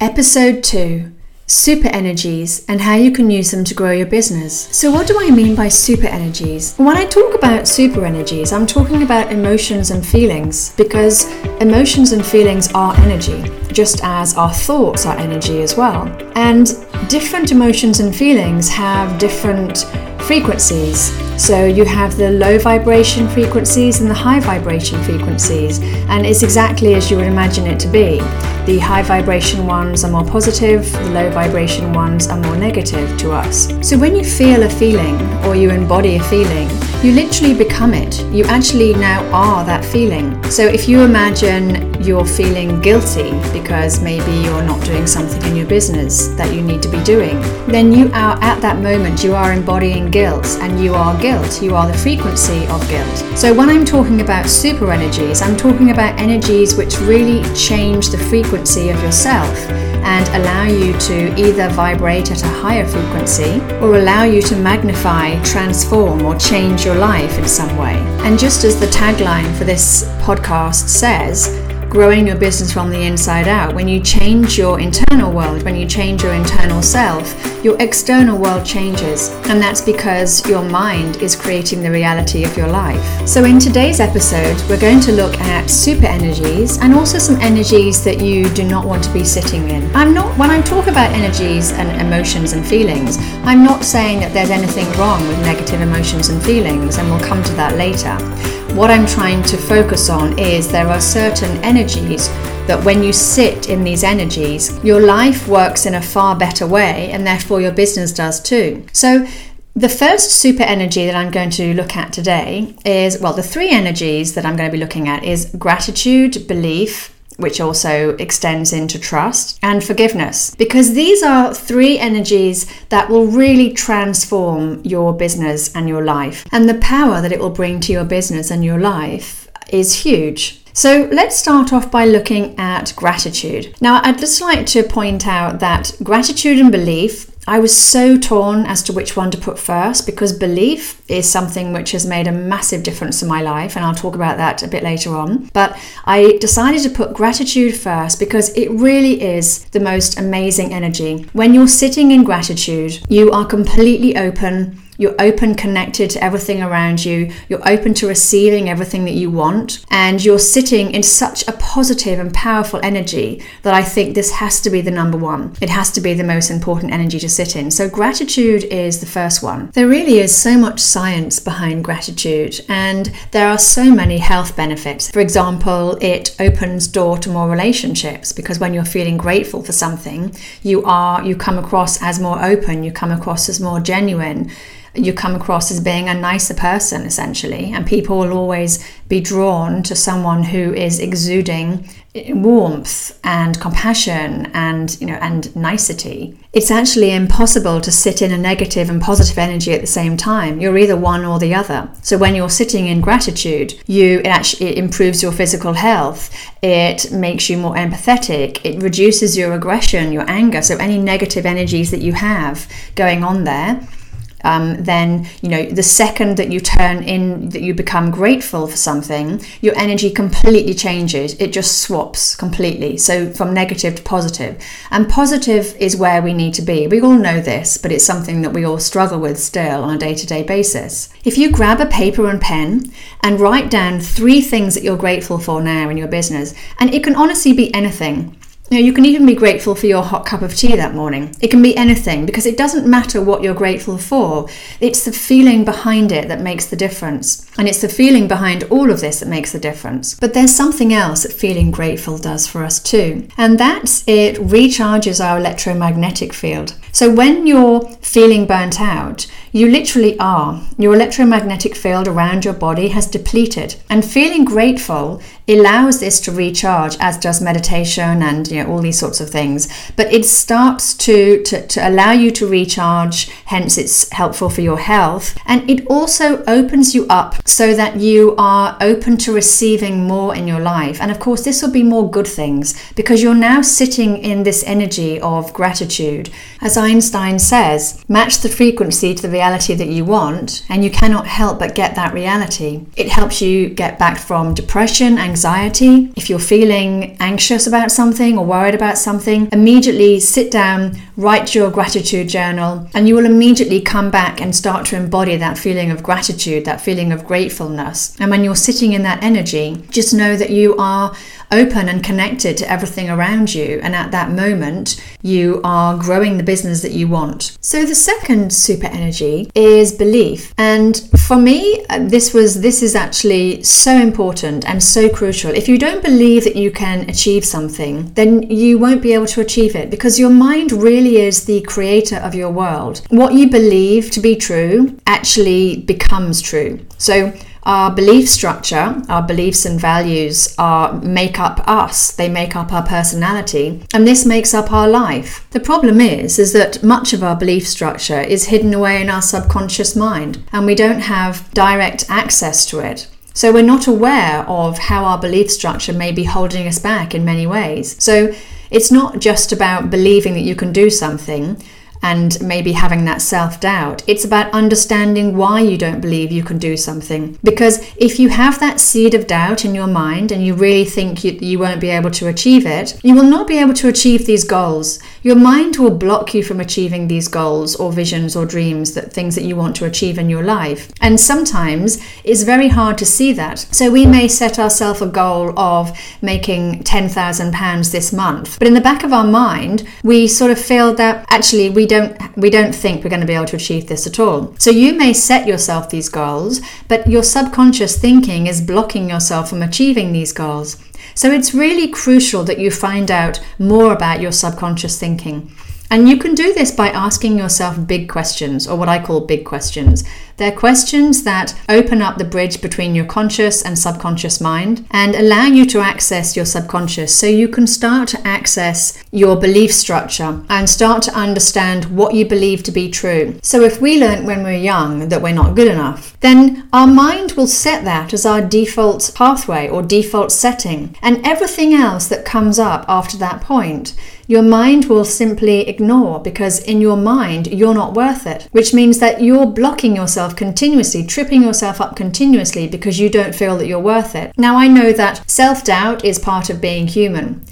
Episode 2 Super energies and how you can use them to grow your business. So, what do I mean by super energies? When I talk about super energies, I'm talking about emotions and feelings because emotions and feelings are energy, just as our thoughts are energy as well. And different emotions and feelings have different frequencies. So you have the low vibration frequencies and the high vibration frequencies, and it's exactly as you would imagine it to be. The high vibration ones are more positive, the low vibration ones are more negative to us. So when you feel a feeling or you embody a feeling, you literally become it. You actually now are that feeling. So if you imagine you're feeling guilty because maybe you're not doing something in your business that you need to be doing, then you are at that moment, you are embodying guilt and you are guilt. You are the frequency of guilt. So when I'm talking about super energies, I'm talking about energies which really change the frequency of yourself and allow you to either vibrate at a higher frequency or allow you to magnify, transform, or change your life in some way. And just as the tagline for this podcast says, growing your business from the inside out. When you change your internal world, when you change your internal self, your external world changes. And that's because your mind is creating the reality of your life. So, in today's episode, we're going to look at super energies and also some energies that you do not want to be sitting in. I'm not, when I talk about energies and emotions and feelings, I'm not saying that there's anything wrong with negative emotions and feelings, and we'll come to that later. What I'm trying to focus on is there are certain energies that when you sit in these energies, your life works in a far better way, and therefore your business does too. So, the first super energy that I'm going to look at today is well, the three energies that I'm going to be looking at is gratitude, belief, which also extends into trust, and forgiveness. Because these are three energies that will really transform your business and your life. And the power that it will bring to your business and your life is huge. So let's start off by looking at gratitude. Now, I'd just like to point out that gratitude and belief I was so torn as to which one to put first because belief is something which has made a massive difference in my life, and I'll talk about that a bit later on. But I decided to put gratitude first because it really is the most amazing energy. When you're sitting in gratitude, you are completely open you're open, connected to everything around you. You're open to receiving everything that you want. And you're sitting in such a positive and powerful energy that I think this has to be the number one. It has to be the most important energy to sit in. So, gratitude is the first one. There really is so much science behind gratitude, and there are so many health benefits. For example, it opens door to more relationships because when you're feeling grateful for something, you are you come across as more open, you come across as more genuine you come across as being a nicer person essentially. And people will always be drawn to someone who is exuding warmth and compassion and you know and nicety. It's actually impossible to sit in a negative and positive energy at the same time. You're either one or the other. So when you're sitting in gratitude you it actually it improves your physical health. It makes you more empathetic. It reduces your aggression your anger. So any negative energies that you have going on there um, then you know the second that you turn in that you become grateful for something your energy completely changes. It just swaps completely. So from negative to positive. And positive is where we need to be. We all know this but it's something that we all struggle with still on a day-to-day basis. If you grab a paper and pen and write down three things that you're grateful for now in your business and it can honestly be anything know, you can even be grateful for your hot cup of tea that morning. It can be anything because it doesn't matter what you're grateful for. It's the feeling behind it that makes the difference. And it's the feeling behind all of this that makes the difference. But there's something else that feeling grateful does for us too. And that's it recharges our electromagnetic field. So when you're feeling burnt out, you literally are. Your electromagnetic field around your body has depleted. And feeling grateful allows this to recharge, as does meditation and you know all these sorts of things. But it starts to, to, to allow you to recharge, hence it's helpful for your health. And it also opens you up so that you are open to receiving more in your life. And of course, this will be more good things because you're now sitting in this energy of gratitude. As Einstein says, match the frequency to the reality that you want, and you cannot help but get that reality. It helps you get back from depression, anxiety. If you're feeling anxious about something or worried about something, immediately sit down, write your gratitude journal, and you will immediately come back and start to embody that feeling of gratitude, that feeling of gratefulness. And when you're sitting in that energy, just know that you are open and connected to everything around you. And at that moment, you are growing the business that you want. So the second super energy is belief. And for me, uh, this was this is actually so important and so crucial. If you don't believe that you can achieve something, then you won't be able to achieve it because your mind really is the creator of your world. What you believe to be true actually becomes true. So our belief structure, our beliefs and values are make up us. They make up our personality, and this makes up our life. The problem is is that much of our belief structure is hidden away in our subconscious mind, and we don't have direct access to it. So we're not aware of how our belief structure may be holding us back in many ways. So it's not just about believing that you can do something, and maybe having that self doubt. It's about understanding why you don't believe you can do something. Because if you have that seed of doubt in your mind and you really think you, you won't be able to achieve it, you will not be able to achieve these goals. Your mind will block you from achieving these goals or visions or dreams, that things that you want to achieve in your life. And sometimes it's very hard to see that. So we may set ourselves a goal of making £10,000 this month, but in the back of our mind, we sort of feel that actually we don't we don't think we're going to be able to achieve this at all. So you may set yourself these goals, but your subconscious thinking is blocking yourself from achieving these goals. So it's really crucial that you find out more about your subconscious thinking. And you can do this by asking yourself big questions, or what I call big questions. They're questions that open up the bridge between your conscious and subconscious mind and allow you to access your subconscious so you can start to access your belief structure and start to understand what you believe to be true. So, if we learn when we're young that we're not good enough, then our mind will set that as our default pathway or default setting, and everything else that comes up after that point your mind will simply ignore because in your mind you're not worth it, which means that you're blocking yourself continuously, tripping yourself up continuously because you don't feel that you're worth it. Now, I know that self doubt is part of being human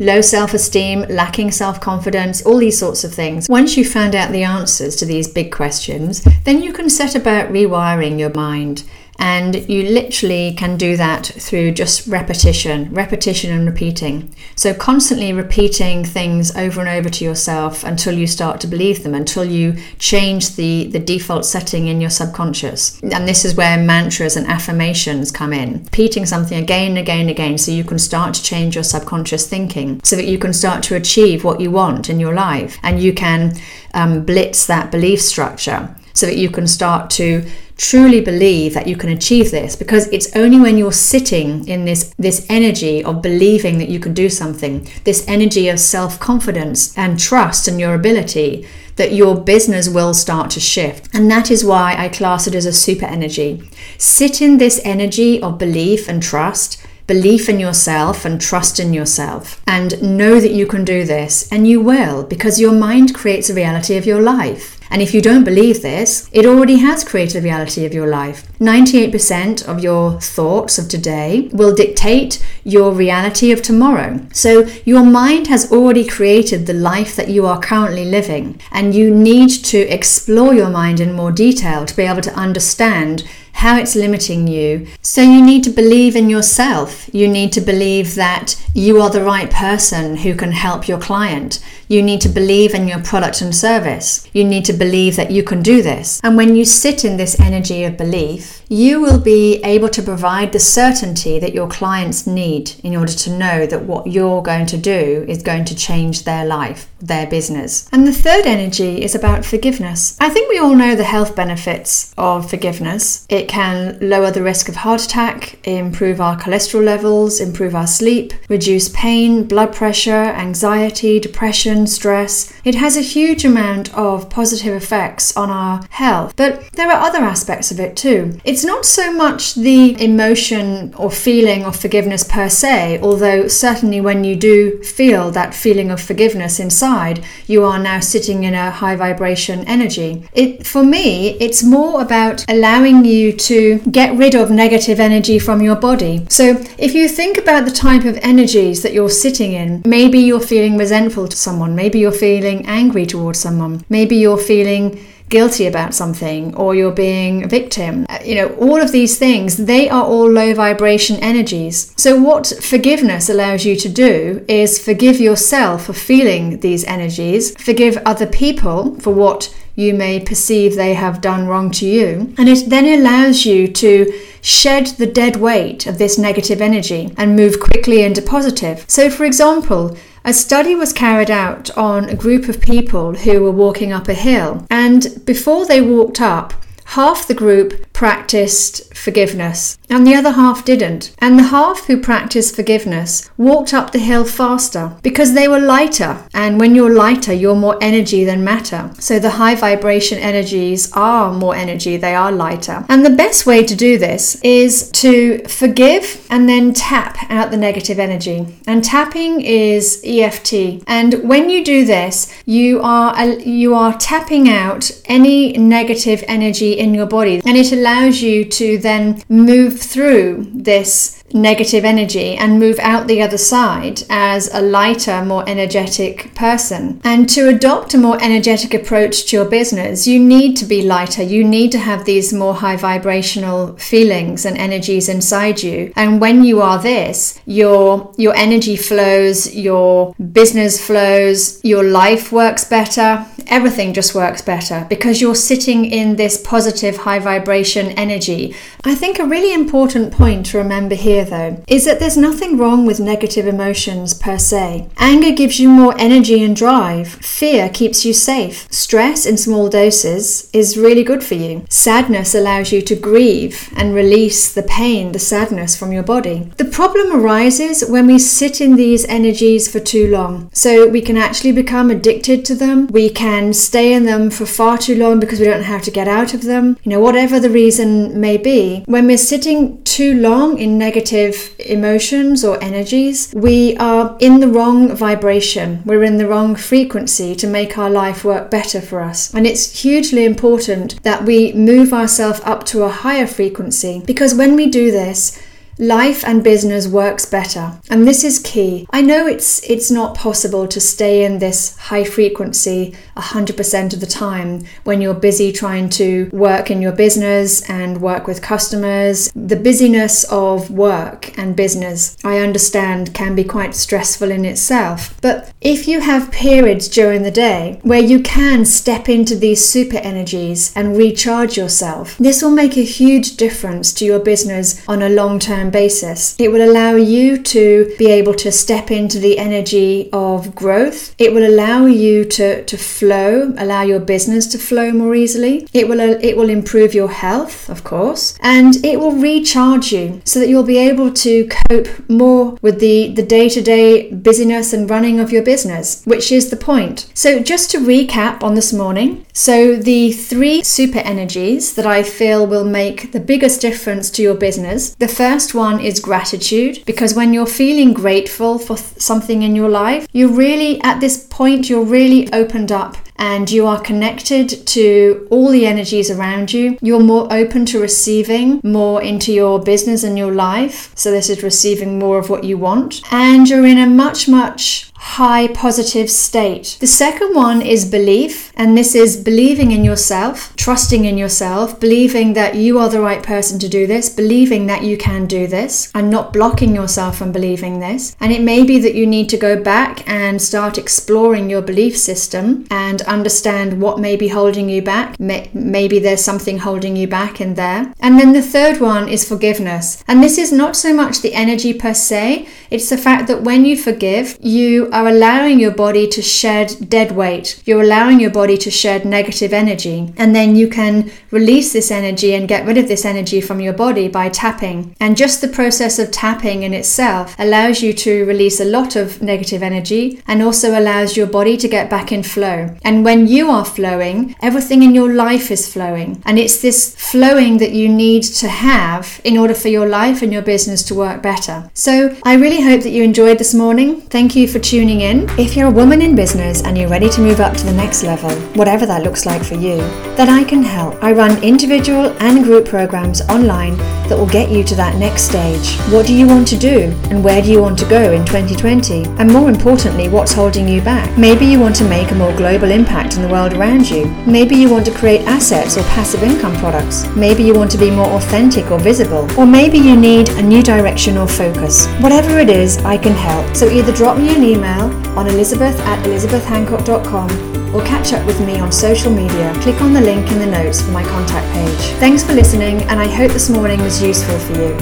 low self esteem, lacking self confidence, all these sorts of things. Once you've found out the answers to these big questions, then you can set about rewiring your mind and you literally can do that through just repetition, repetition and repeating. So, constantly repeating things over and over to yourself until you start to believe them, until you change the, the default setting in your subconscious. And this is where mantras and affirmations come in. Repeating something again and again and again so you can start to change your subconscious thinking so that you can start to achieve what you want in your life and you can um, blitz that belief structure so that you can start to truly believe that you can achieve this because it's only when you're sitting in this this energy of believing that you can do something this energy of self-confidence and trust in your ability that your business will start to shift. And that is why I class it as a super energy. Sit in this energy of belief and trust belief in yourself and trust in yourself and know that you can do this and you will because your mind creates a reality of your life and if you don't believe this, it already has created the reality of your life. 98% of your thoughts of today will dictate your reality of tomorrow. So your mind has already created the life that you are currently living. And you need to explore your mind in more detail to be able to understand how it's limiting you. So you need to believe in yourself. You need to believe that you are the right person who can help your client. You need to believe in your product and service. You need to believe that you can do this. And when you sit in this energy of belief, you will be able to provide the certainty that your clients need in order to know that what you're going to do is going to change their life, their business. And the third energy is about forgiveness. I think we all know the health benefits of forgiveness. It can lower the risk of heart attack, improve our cholesterol levels, improve our sleep, reduce pain, blood pressure, anxiety, depression stress. It has a huge amount of positive effects on our health. But there are other aspects of it too. It's not so much the emotion or feeling of forgiveness per se, although certainly when you do feel that feeling of forgiveness inside, you are now sitting in a high vibration energy. It for me, it's more about allowing you to get rid of negative energy from your body. So if you think about the type of energies that you're sitting in, maybe you're feeling resentful to someone, maybe you're feeling angry towards someone, maybe you're feeling guilty about something or you're being a victim. Uh, you know, all of these things, they are all low vibration energies. So, what forgiveness allows you to do is forgive yourself for feeling these energies, forgive other people for what you may perceive they have done wrong to you, and it then allows you to shed the dead weight of this negative energy and move quickly into positive. So, for example, a study was carried out on a group of people who were walking up a hill, and before they walked up, half the group practiced forgiveness and the other half didn't. And the half who practiced forgiveness walked up the hill faster because they were lighter. And when you're lighter, you're more energy than matter. So the high vibration energies are more energy, they are lighter. And the best way to do this is to forgive and then tap out the negative energy. And tapping is EFT. And when you do this, you are you are tapping out any negative energy in your body and it allows allows you to then move through this negative energy and move out the other side as a lighter, more energetic person. And to adopt a more energetic approach to your business, you need to be lighter. You need to have these more high vibrational feelings and energies inside you. And when you are this, your your energy flows, your business flows, your life works better, everything just works better because you're sitting in this positive high vibration energy. I think a really important point to remember here though, is that there's nothing wrong with negative emotions per se. Anger gives you more energy and drive. Fear keeps you safe. Stress in small doses is really good for you. Sadness allows you to grieve and release the pain, the sadness from your body. The problem arises when we sit in these energies for too long. So we can actually become addicted to them. We can stay in them for far too long because we don't know how to get out of them. You know, whatever the reason may be, when we're sitting too long in negative emotions or energies, we are in the wrong vibration. We're in the wrong frequency to make our life work better for us. And it's hugely important that we move ourselves up to a higher frequency because when we do this, life and business works better. And this is key. I know it's it's not possible to stay in this high frequency 100% of the time when you're busy trying to work in your business and work with customers. The busyness of work and business i understand can be quite stressful in itself. But if you have periods during the day where you can step into these super energies and recharge yourself this will make a huge difference to your business on a long term basis. It will allow you to be able to step into the energy of growth. It will allow you to, to flow, allow your business to flow more easily. It will it will improve your health, of course, and it will recharge you so that you'll be able to cope more with the the day-to-day busyness and running of your business, which is the point. So just to recap on this morning, so the three super energies that I feel will make the biggest difference to your business. The first one is gratitude because when you're feeling grateful for th- something in your life, you really, at this point, you're really opened up and you are connected to all the energies around you. You're more open to receiving more into your business and your life. So, this is receiving more of what you want. And you're in a much, much high positive state. The second one is belief, and this is believing in yourself, trusting in yourself, believing that you are the right person to do this, believing that you can do this, and not blocking yourself from believing this. And it may be that you need to go back and start exploring your belief system and understand what may be holding you back. Maybe there's something holding you back in there. And then the third one is forgiveness. And this is not so much the energy per se, it's the fact that when you forgive, you are allowing your body to shed dead weight. You're allowing your body to shed negative energy. And then you can release this energy and get rid of this energy from your body by tapping. And just the process of tapping in itself allows you to release a lot of negative energy and also allows your body to get back in flow. And when you are flowing, everything in your life is flowing. And it's this flowing that you need to have in order for your life and your business to work better. So I really hope that you enjoyed this morning. Thank you for tuning in. If you're a woman in business and you're ready to move up to the next level, whatever that looks like for you, then I can help. I run individual and group programs online that will get you to that next stage. What do you want to do and where do you want to go in 2020? And more importantly, what's holding you back? Maybe you want to make a more global impact in the world around you. Maybe you want to create assets or passive income products. Maybe you want to be more authentic or visible. Or maybe you need a new direction or focus. Whatever it is, I can help. So either drop me an email on elizabeth at elizabethhancock.com or catch up with me on social media. Click on the link in the notes for my contact page. Thanks for listening, and I hope this morning was useful for you.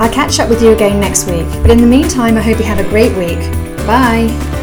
I'll catch up with you again next week, but in the meantime, I hope you have a great week. Bye!